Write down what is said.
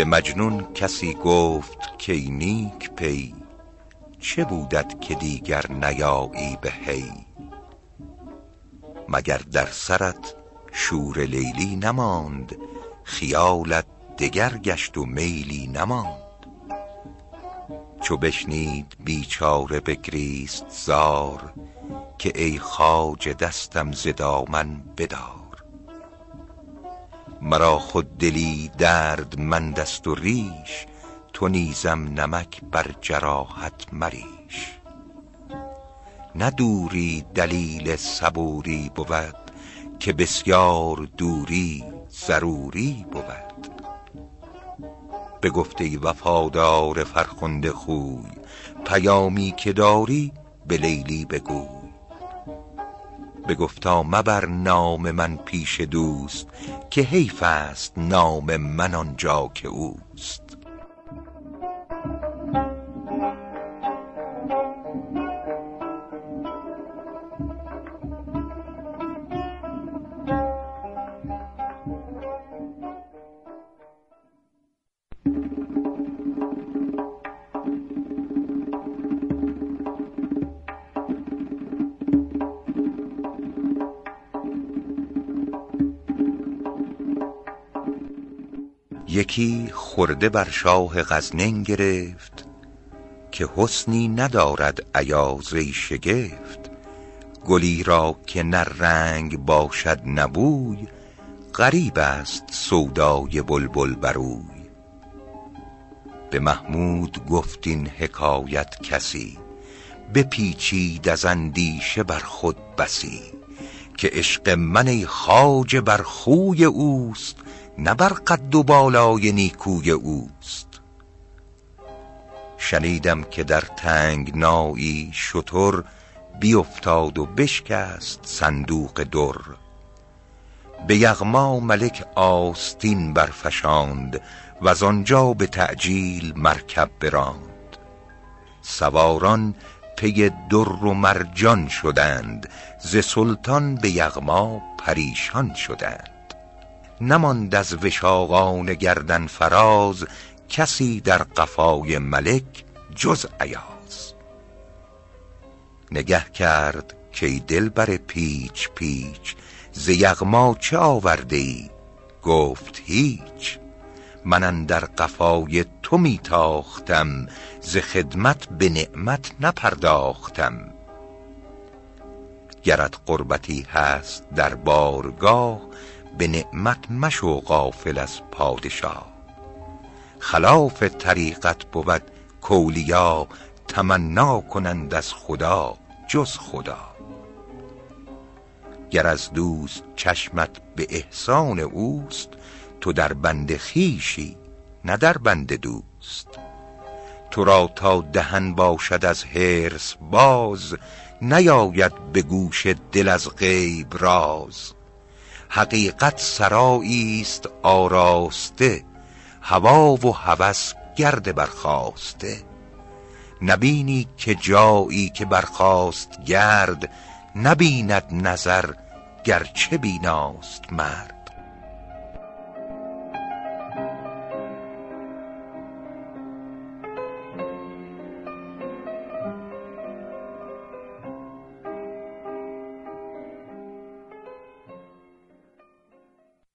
به مجنون کسی گفت که نیک پی چه بودت که دیگر نیایی به هی مگر در سرت شور لیلی نماند خیالت دگر گشت و میلی نماند؟ چو بشنید بیچاره بگریست زار که ای خواجه دستم ز دامن بدار. مرا خود دلی دردمند است و ریش تو نیزم نمک بر جراحت مریش. نه دوری دلیل صبوری بود که بسیار دوری ضروری بود. بگفت ای وفادار فرخنده خوی پیامی که داری به لیلی بگوی بگفتا مبر نام من پیش دوست که حیف است نام من آنجا که اوست. یکی خرده بر شاه غزنین گرفت که حسنی ندارد ایاز ای شگفت گلی را که نه رنگ باشد نه بوی غریب است سودای بلبل بر اوی. به محمود گفت این حکایت کسی بپیچید از اندیشه بر خود بسی که عشق من ای خواجه بر خوی اوست. نه بر قد و بالای نیکوی اوست. شنیدم که در تنگنایی شتر بیفتاد و بشکست صندوق در. به یغما ملک آستین برفشاند وز آنجا به تعجیل مرکب براند. سواران پی در و مرجان شدند ز سلطان به یغما پریشان شدند. نماند از وشاقان گردن فراز کسی در قفای ملک جز ایاز. نگه کرد کای دلبر پیچ پیچ ز یغما چه آورده ای گفت هیچ. من اندر قفای تو می تاختم ز خدمت به نعمت نپرداختم. گرت قربتی هست در بارگاه به نعمت مشو غافل از پادشاه. خلاف طریقت بود کاولیا تمنا کنند از خدا جز خدا. گر از دوست چشمت به احسان اوست تو در بند خویشی نه در بند دوست. تو را تا دهن باشد از حرص باز نیاید به گوش دل از غیب راز. حقیقت سرایی است آراسته هوا و هوس گرد برخاسته. نبینی که جایی که برخاست گرد نبیند نظر گرچه بیناست مرد.